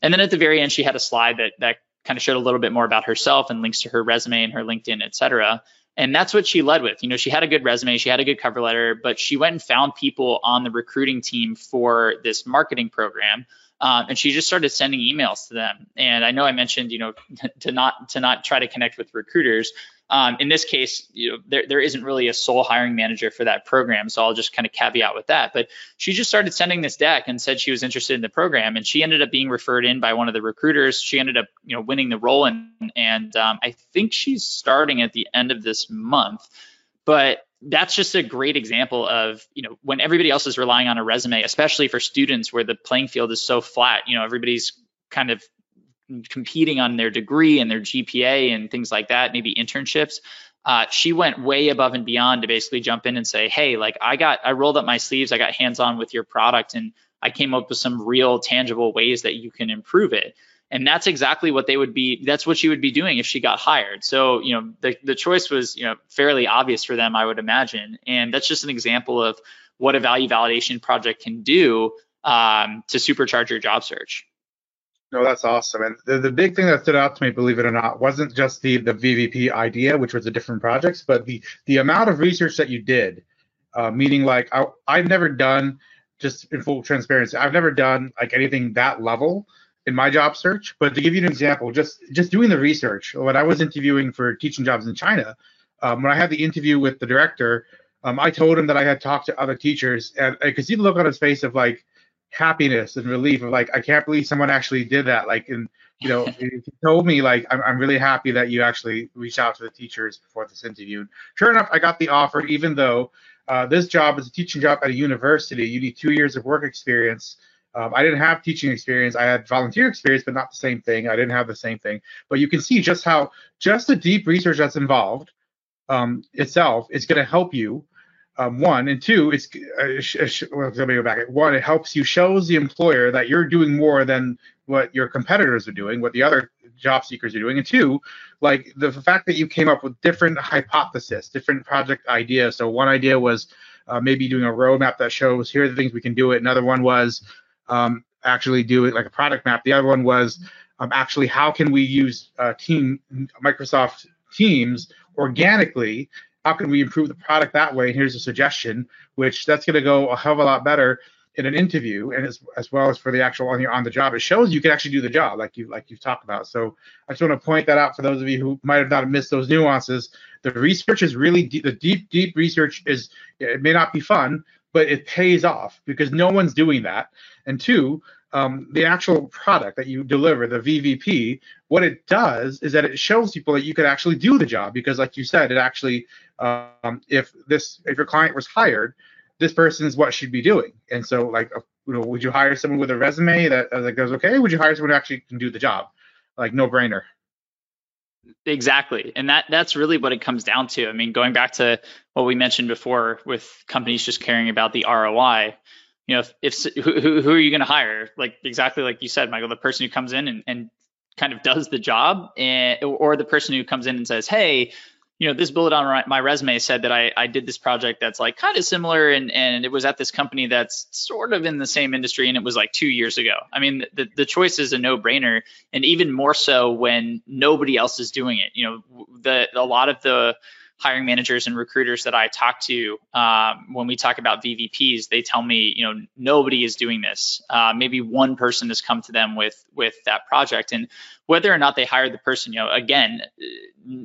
And then at the very end, she had a slide that that kind of showed a little bit more about herself and links to her resume and her LinkedIn, et cetera. And that's what she led with. You know, she had a good resume, she had a good cover letter, but she went and found people on the recruiting team for this marketing program um, and she just started sending emails to them. And I know I mentioned, you know, <laughs> to not to not try to connect with recruiters. Um, in this case, you know, there, there isn't really a sole hiring manager for that program, so I'll just kind of caveat with that. But she just started sending this deck and said she was interested in the program, and she ended up being referred in by one of the recruiters. She ended up, you know, winning the role, and and um, I think she's starting at the end of this month. But that's just a great example of you know when everybody else is relying on a resume especially for students where the playing field is so flat you know everybody's kind of competing on their degree and their gpa and things like that maybe internships. Uh, she went way above and beyond to basically jump in and say hey like i got i rolled up my sleeves i got hands on with your product and i came up with some real tangible ways that you can improve it and that's exactly what they would be that's what she would be doing if she got hired. So you know the, the choice was you know fairly obvious for them i would imagine. And that's just an example of what a value validation project can do um, to supercharge your job search. No that's awesome. And the, the big thing that stood out to me believe it or not wasn't just the the vvp idea which was the different projects but the the amount of research that you did uh, meaning like I, i've never done just in full transparency i've never done like anything that level in my job search. But to give you an example, just just doing the research. When I was interviewing for teaching jobs in China, um, when I had the interview with the director, um, I told him that I had talked to other teachers, and I could see the look on his face of like happiness and relief of like I can't believe someone actually did that. Like, and you know, <laughs> he told me like I'm, I'm really happy that you actually reached out to the teachers before this interview. Sure enough, I got the offer, even though uh, this job is a teaching job at a university. You need two years of work experience. Um, I didn't have teaching experience. I had volunteer experience, but not the same thing. I didn't have the same thing. But you can see just how just the deep research that's involved um, itself is going to help you. Um, one and two, it's uh, sh- sh- well, let me go back. One, it helps you shows the employer that you're doing more than what your competitors are doing, what the other job seekers are doing. And two, like the fact that you came up with different hypotheses, different project ideas. So one idea was uh, maybe doing a roadmap that shows here are the things we can do it. Another one was um, actually do it like a product map. The other one was um, actually how can we use uh, Team Microsoft Teams organically? How can we improve the product that way? And here's a suggestion, which that's going to go a hell of a lot better in an interview and as, as well as for the actual on, on the job, it shows you can actually do the job like you like you've talked about. So I just want to point that out for those of you who might have not missed those nuances. The research is really deep, the deep deep research is it may not be fun, but it pays off because no one's doing that. And two, um, the actual product that you deliver, the VVP, what it does is that it shows people that you could actually do the job because, like you said, it actually, um, if this, if your client was hired, this person is what she'd be doing. And so, like, uh, you know, would you hire someone with a resume that, uh, that goes okay? Would you hire someone who actually can do the job? Like, no brainer. Exactly, and that that's really what it comes down to. I mean, going back to what we mentioned before, with companies just caring about the ROI, you know, if, if who, who are you going to hire? Like exactly like you said, Michael, the person who comes in and, and kind of does the job, and or the person who comes in and says, hey, you know, this bullet on my resume said that I, I did this project that's like kind of similar and, and it was at this company that's sort of in the same industry and it was like two years ago. I mean, the, the choice is a no brainer and even more so when nobody else is doing it. You know, the, a lot of the, hiring managers and recruiters that I talk to, um, when we talk about VVPs, they tell me, you know, nobody is doing this. Uh, maybe one person has come to them with with that project, and whether or not they hired the person, you know, again,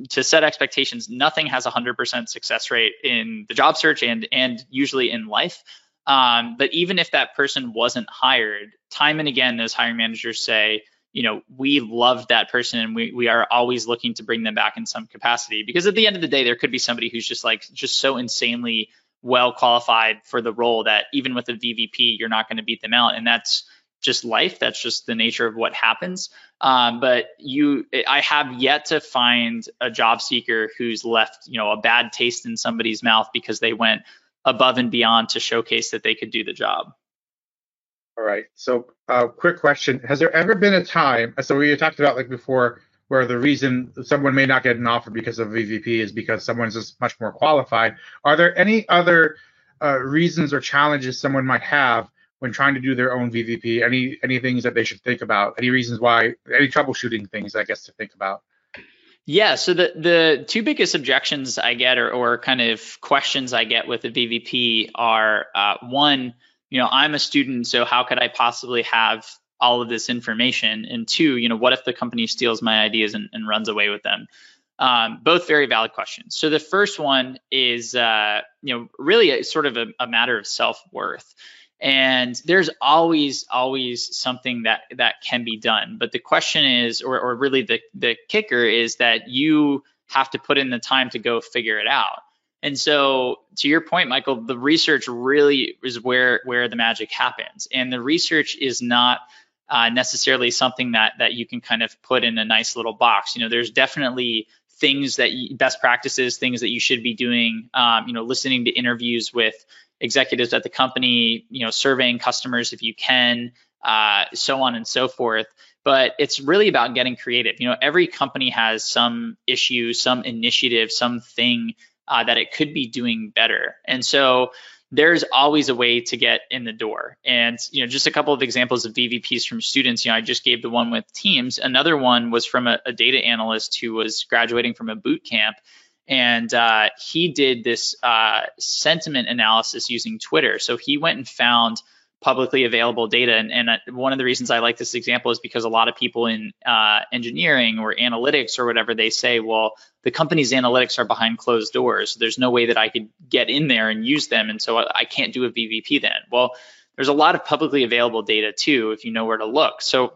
to set expectations, nothing has a hundred percent success rate in the job search and and usually in life. Um, but even if that person wasn't hired, time and again, those hiring managers say, you know, we love that person and we, we are always looking to bring them back in some capacity because at the end of the day, there could be somebody who's just like, just so insanely well qualified for the role that even with a VVP, you're not going to beat them out. And that's just life. That's just the nature of what happens. Um, but you, I have yet to find a job seeker who's left, you know, a bad taste in somebody's mouth because they went above and beyond to showcase that they could do the job. All right. So, uh, quick question: Has there ever been a time? So we talked about like before, where the reason someone may not get an offer because of VVP is because someone's just much more qualified. Are there any other uh, reasons or challenges someone might have when trying to do their own VVP? Any any things that they should think about? Any reasons why? Any troubleshooting things, I guess, to think about? Yeah, so the the two biggest objections I get or, or kind of questions I get with the VVP are uh, one you know, I'm a student, so how could I possibly have all of this information? And two, you know, what if the company steals my ideas and, and runs away with them? Um, both very valid questions. So the first one is, uh, you know, really a, sort of a, a matter of self worth. And there's always, always something that that can be done. But the question is, or, or really the the kicker is that you have to put in the time to go figure it out. And so, to your point, Michael, the research really is where where the magic happens, and the research is not uh, necessarily something that that you can kind of put in a nice little box. You know, there's definitely things that you, best practices, things that you should be doing. Um, you know, listening to interviews with executives at the company, you know, surveying customers if you can, uh, so on and so forth. But it's really about getting creative. You know, every company has some issue, some initiative, something uh, that it could be doing better. And so there's always a way to get in the door. And you know, just a couple of examples of VVPs from students. You know, I just gave the one with teams. Another one was from a, a data analyst who was graduating from a boot camp, and uh, he did this uh, sentiment analysis using Twitter. So he went and found publicly available data. And, and, uh, one of the reasons I like this example is because a lot of people in uh, engineering or analytics or whatever they say, well, the company's analytics are behind closed doors. There's no way that I could get in there and use them, and so I, I can't do a VVP then. Well, there's a lot of publicly available data too if you know where to look. So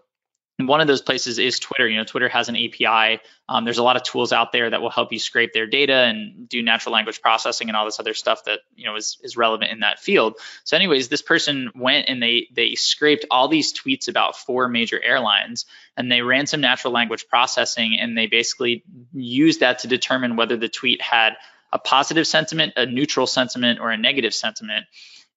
and one of those places is Twitter. You know, Twitter has an API. Um, there's a lot of tools out there that will help you scrape their data and do natural language processing and all this other stuff that you know is, is relevant in that field. So, anyways, this person went and they they scraped all these tweets about four major airlines and they ran some natural language processing and they basically used that to determine whether the tweet had a positive sentiment, a neutral sentiment, or a negative sentiment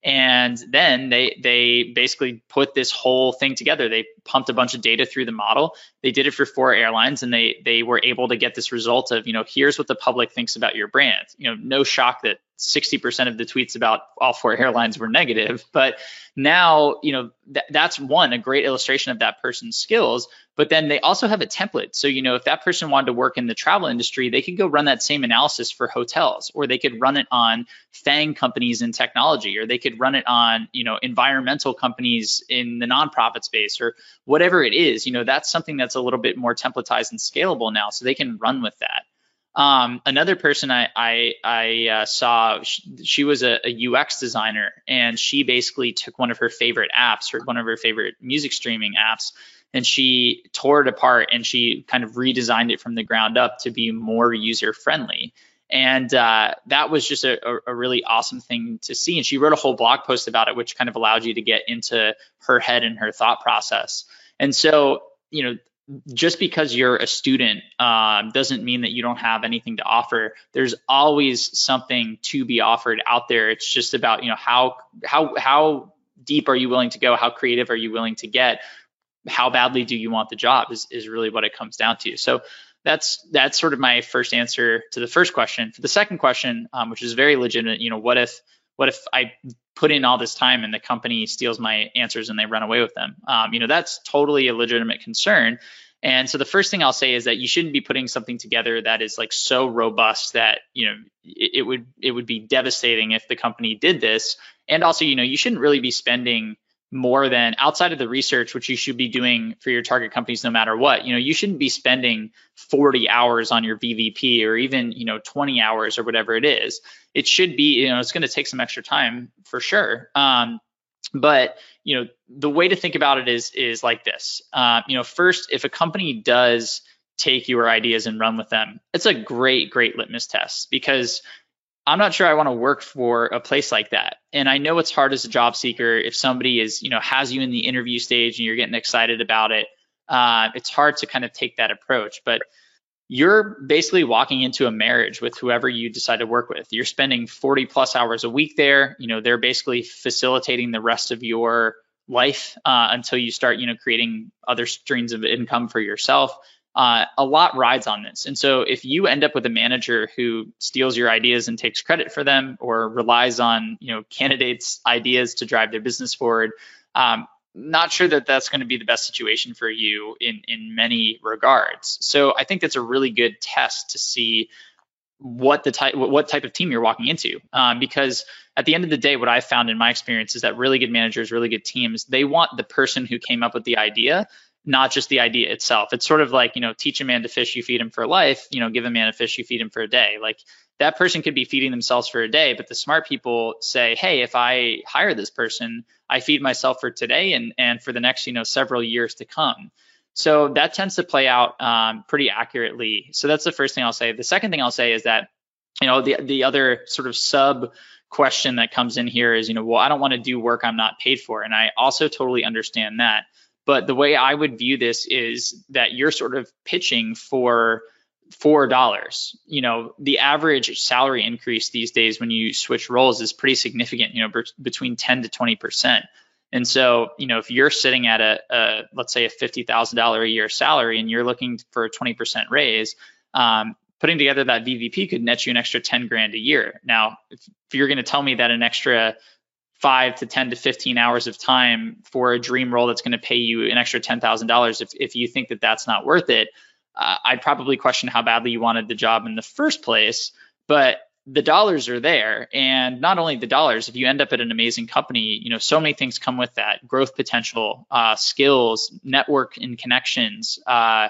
and then they they basically put this whole thing together they pumped a bunch of data through the model. They did it for four airlines, and they they were able to get this result of you know here's what the public thinks about your brand. You know, no shock that 60% of the tweets about all four airlines were negative. But now, you know, th- that's one, a great illustration of that person's skills. But then they also have a template. So, you know, if that person wanted to work in the travel industry, they could go run that same analysis for hotels, or they could run it on FANG companies in technology, or they could run it on, you know, environmental companies in the nonprofit space, or whatever it is. You know, that's something that's a little bit more templatized and scalable now. So they can run with that. Um, another person I I, I uh, saw, she, she was a, a, UX designer, and she basically took one of her favorite apps, or one of her favorite music streaming apps, and she tore it apart and she kind of redesigned it from the ground up to be more user friendly. And uh, that was just a, a, really awesome thing to see. And she wrote a whole blog post about it, which kind of allowed you to get into her head and her thought process. And so, you know, just because you're a student um, doesn't mean that you don't have anything to offer. There's always something to be offered out there. It's just about you know how how how deep are you willing to go? How creative are you willing to get? How badly do you want the job? Is is really what it comes down to. So that's that's sort of my first answer to the first question. For the second question, um, which is very legitimate, you know, what if what if I put in all this time and the company steals my answers and they run away with them? Um, you know, that's totally a legitimate concern. And so the first thing I'll say is that you shouldn't be putting something together that is like so robust that you know it, it would it would be devastating if the company did this. And also, you know, you shouldn't really be spending more than outside of the research, which you should be doing for your target companies no matter what. You know, you shouldn't be spending 40 hours on your VVP or even, you know, 20 hours or whatever it is. It should be, you know, it's going to take some extra time for sure. Um, but you know the way to think about it is is like this uh, you know first if a company does take your ideas and run with them it's a great great litmus test because i'm not sure i want to work for a place like that and i know it's hard as a job seeker if somebody is you know has you in the interview stage and you're getting excited about it uh, it's hard to kind of take that approach but you're basically walking into a marriage with whoever you decide to work with. You're spending 40 plus hours a week there. You know, they're basically facilitating the rest of your life uh, until you start, you know, creating other streams of income for yourself. Uh, a lot rides on this. And so if you end up with a manager who steals your ideas and takes credit for them or relies on, you know, candidates' ideas to drive their business forward, um, not sure that that's going to be the best situation for you in in many regards. So I think that's a really good test to see what the type what type of team you're walking into um, because at the end of the day what i've found in my experience is that really good managers really good teams they want the person who came up with the idea not just the idea itself it's sort of like you know teach a man to fish you feed him for life you know give a man a fish you feed him for a day like that person could be feeding themselves for a day, but the smart people say, hey, if I hire this person, I feed myself for today and, and for the next, you know, several years to come. So that tends to play out um, pretty accurately. So that's the first thing I'll say. The second thing I'll say is that, you know, the the other sort of sub question that comes in here is, you know, well, I don't want to do work I'm not paid for, and I also totally understand that. But the way I would view this is that you're sort of pitching for four dollars. You know, the average salary increase these days when you switch roles is pretty significant. You know, b- between ten to twenty percent. And so, you know, if you're sitting at a, a let's say a fifty thousand dollar a year salary and you're looking for a twenty percent raise, um, putting together that VVP could net you an extra ten grand a year. Now, if, if you're going to tell me that an extra five to 10 to 15 hours of time for a dream role that's going to pay you an extra $10,000 if, if you think that that's not worth it, uh, I'd probably question how badly you wanted the job in the first place. But the dollars are there, and not only the dollars. If you end up at an amazing company, you know so many things come with that: growth potential, uh, skills, network and connections. Uh,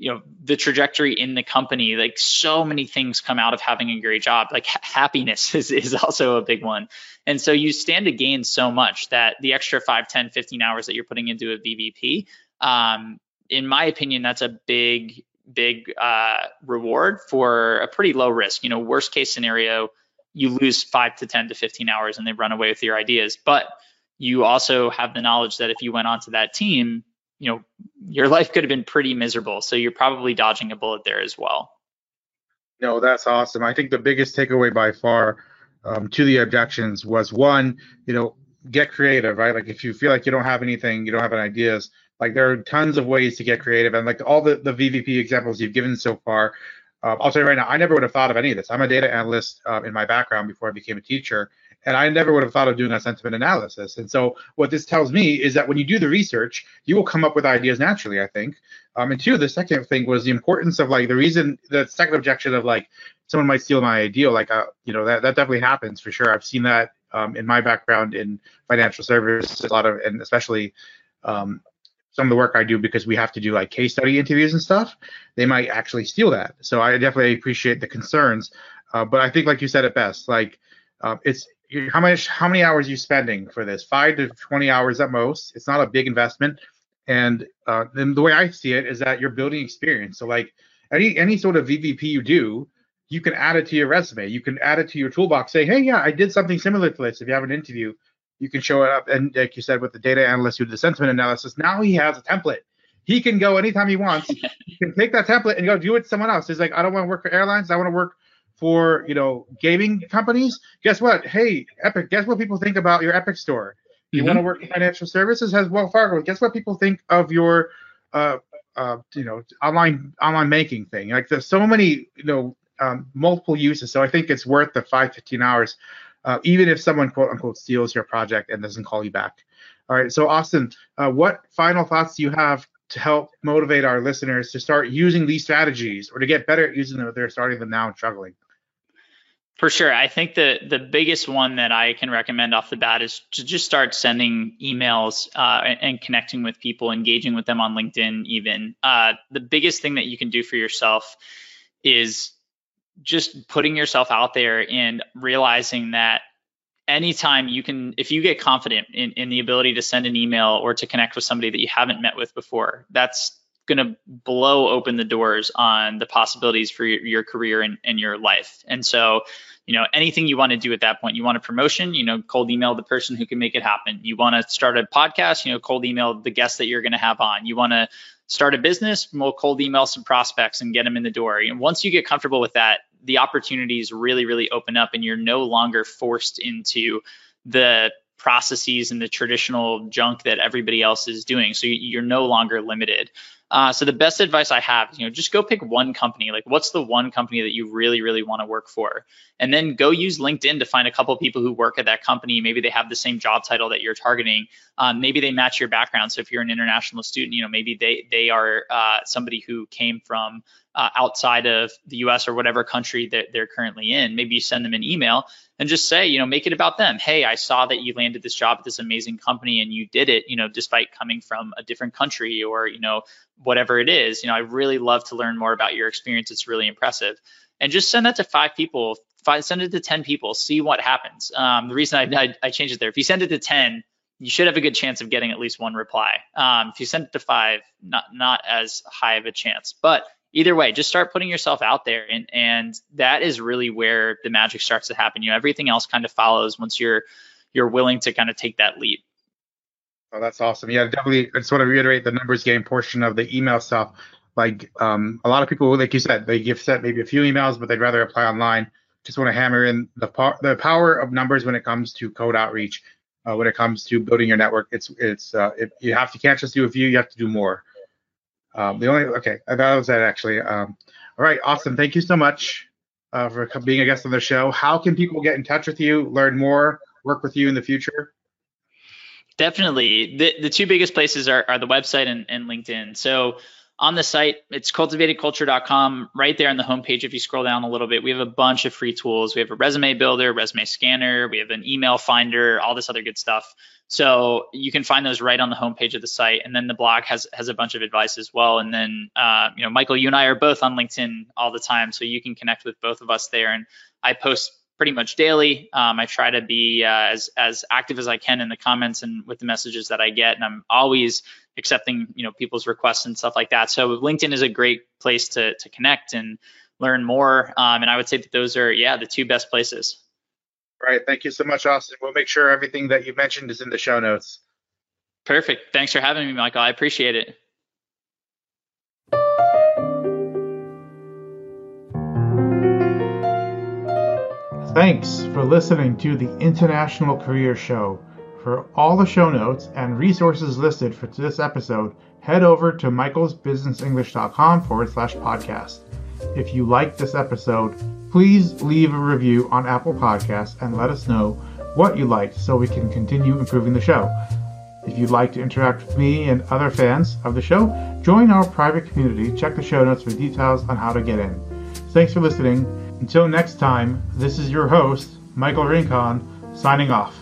you know the trajectory in the company like so many things come out of having a great job like ha- happiness <laughs> is, is also a big one and so you stand to gain so much that the extra 5 10 15 hours that you're putting into a vvp um, in my opinion, that's a big, big uh, reward for a pretty low risk. You know, worst case scenario, you lose five to 10 to 15 hours and they run away with your ideas. But you also have the knowledge that if you went onto that team, you know, your life could have been pretty miserable. So you're probably dodging a bullet there as well. No, that's awesome. I think the biggest takeaway by far um, to the objections was one, you know, get creative, right? Like if you feel like you don't have anything, you don't have any ideas, Like there are tons of ways to get creative, and like all the the VVP examples you've given so far. Uh, I'll tell you right now, I never would have thought of any of this. I'm a data analyst uh, in my background before I became a teacher, and I never would have thought of doing a sentiment analysis. And so what this tells me is that when you do the research, you will come up with ideas naturally. I think. Um, and two, the second thing was the importance of like the reason the second objection of like someone might steal my idea. Like, uh, you know, that that definitely happens for sure. I've seen that um, in my background in financial services, a lot of, and especially um, some of the work I do because we have to do like case study interviews and stuff, they might actually steal that. So I definitely appreciate the concerns. Uh, but I think, like you said it best, like uh, it's how much, how many hours are you spending for this? Five to 20 hours at most. It's not a big investment. And uh, then the way I see it is that you're building experience. So like any any sort of VVP you do, you can add it to your resume. You can add it to your toolbox. Say, hey, yeah, I did something similar to this. If you have an interview, you can show it up. And like you said, with the data analyst who did the sentiment analysis, now he has a template. He can go anytime he wants. <laughs> he can take that template and go do it to someone else. He's like, I don't want to work for airlines. I want to work for you know gaming companies. Guess what? Hey, Epic. Guess what people think about your Epic store? You mm-hmm. want to work in financial services? Has Wells Fargo. Guess what people think of your uh, uh, you know online online banking thing? Like there's so many you know um, multiple uses. So I think it's worth the five fifteen hours uh, even if someone quote unquote steals your project and doesn't call you back. All right. So Austin, uh, what final thoughts do you have to help motivate our listeners to start using these strategies or to get better at using them if they're starting them now and struggling? For sure. I think the the biggest one that I can recommend off the bat is to just start sending emails uh, and, and, connecting with people, engaging with them on LinkedIn. Even uh, the biggest thing that you can do for yourself is just putting yourself out there and realizing that anytime you can if you get confident in, in the ability to send an email or to connect with somebody that you haven't met with before that's going to blow open the doors on the possibilities for your, your career and, and your life and so you know anything you want to do at that point you want a promotion you know cold email the person who can make it happen you want to start a podcast you know cold email the guest that you're going to have on you want to start a business we'll cold email some prospects and get them in the door and once you get comfortable with that the opportunities really, really open up and you're no longer forced into the processes and the traditional junk that everybody else is doing. So you're no longer limited. Uh, so the best advice I have, you know, just go pick one company. Like, what's the one company that you really, really want to work for, and then go use LinkedIn to find a couple people who work at that company. Maybe they have the same job title that you're targeting. Um, maybe they match your background. So if you're an international student, you know, maybe they they are uh, somebody who came from uh, outside of the US or whatever country that they're currently in. Maybe you send them an email and just say, you know, make it about them. Hey, I saw that you landed this job at this amazing company and you did it, you know, despite coming from a different country or, you know, whatever it is. You know, I really love to learn more about your experience. It's really impressive. And just send that to five people, five, send it to 10 people, see what happens. Um, the reason I, I, I changed it there, if you send it to 10, you should have a good chance of getting at least one reply. Um, if you send it to five, not not as high of a chance. But either way, just start putting yourself out there, and and that is really where the magic starts to happen. You know, everything else kind of follows once you're you're willing to kind of take that leap. Oh, that's awesome. Yeah, definitely. I just want to reiterate the numbers game portion of the email stuff. Like um, a lot of people, like you said, they give set maybe a few emails, but they'd rather apply online. Just want to hammer in the po- the power of numbers when it comes to cold outreach. Uh, when it comes to building your network, it's it's uh, if you have to can't just do a few, you have to do more. Um, the only okay, that was that actually. Um, all right, awesome. Thank you so much uh, for being a guest on the show. How can people get in touch with you, learn more, work with you in the future? Definitely. The the two biggest places are, are the website and, and LinkedIn. So on the site, it's cultivatedculture.com. Right there on the homepage, if you scroll down a little bit, we have a bunch of free tools. We have a resume builder, resume scanner, we have an email finder, all this other good stuff. So you can find those right on the homepage of the site, and then the blog has has a bunch of advice as well. And then uh, you know, Michael, you and I are both on LinkedIn all the time, so you can connect with both of us there. And I post pretty much daily. Um, I try to be uh, as as active as I can in the comments and with the messages that I get, and I'm always accepting you know people's requests and stuff like that. So LinkedIn is a great place to to connect and learn more. Um, and I would say that those are yeah the two best places. Right. Thank you so much, Austin. We'll make sure everything that you mentioned is in the show notes. Perfect. Thanks for having me, Michael. I appreciate it. Thanks for listening to the International Career Show. For all the show notes and resources listed for this episode, head over to michaelsbusinessenglish.com forward slash podcast. If you liked this episode, please leave a review on Apple Podcasts and let us know what you liked so we can continue improving the show. If you'd like to interact with me and other fans of the show, join our private community. Check the show notes for details on how to get in. Thanks for listening. Until next time, this is your host, Michael Rincon, signing off.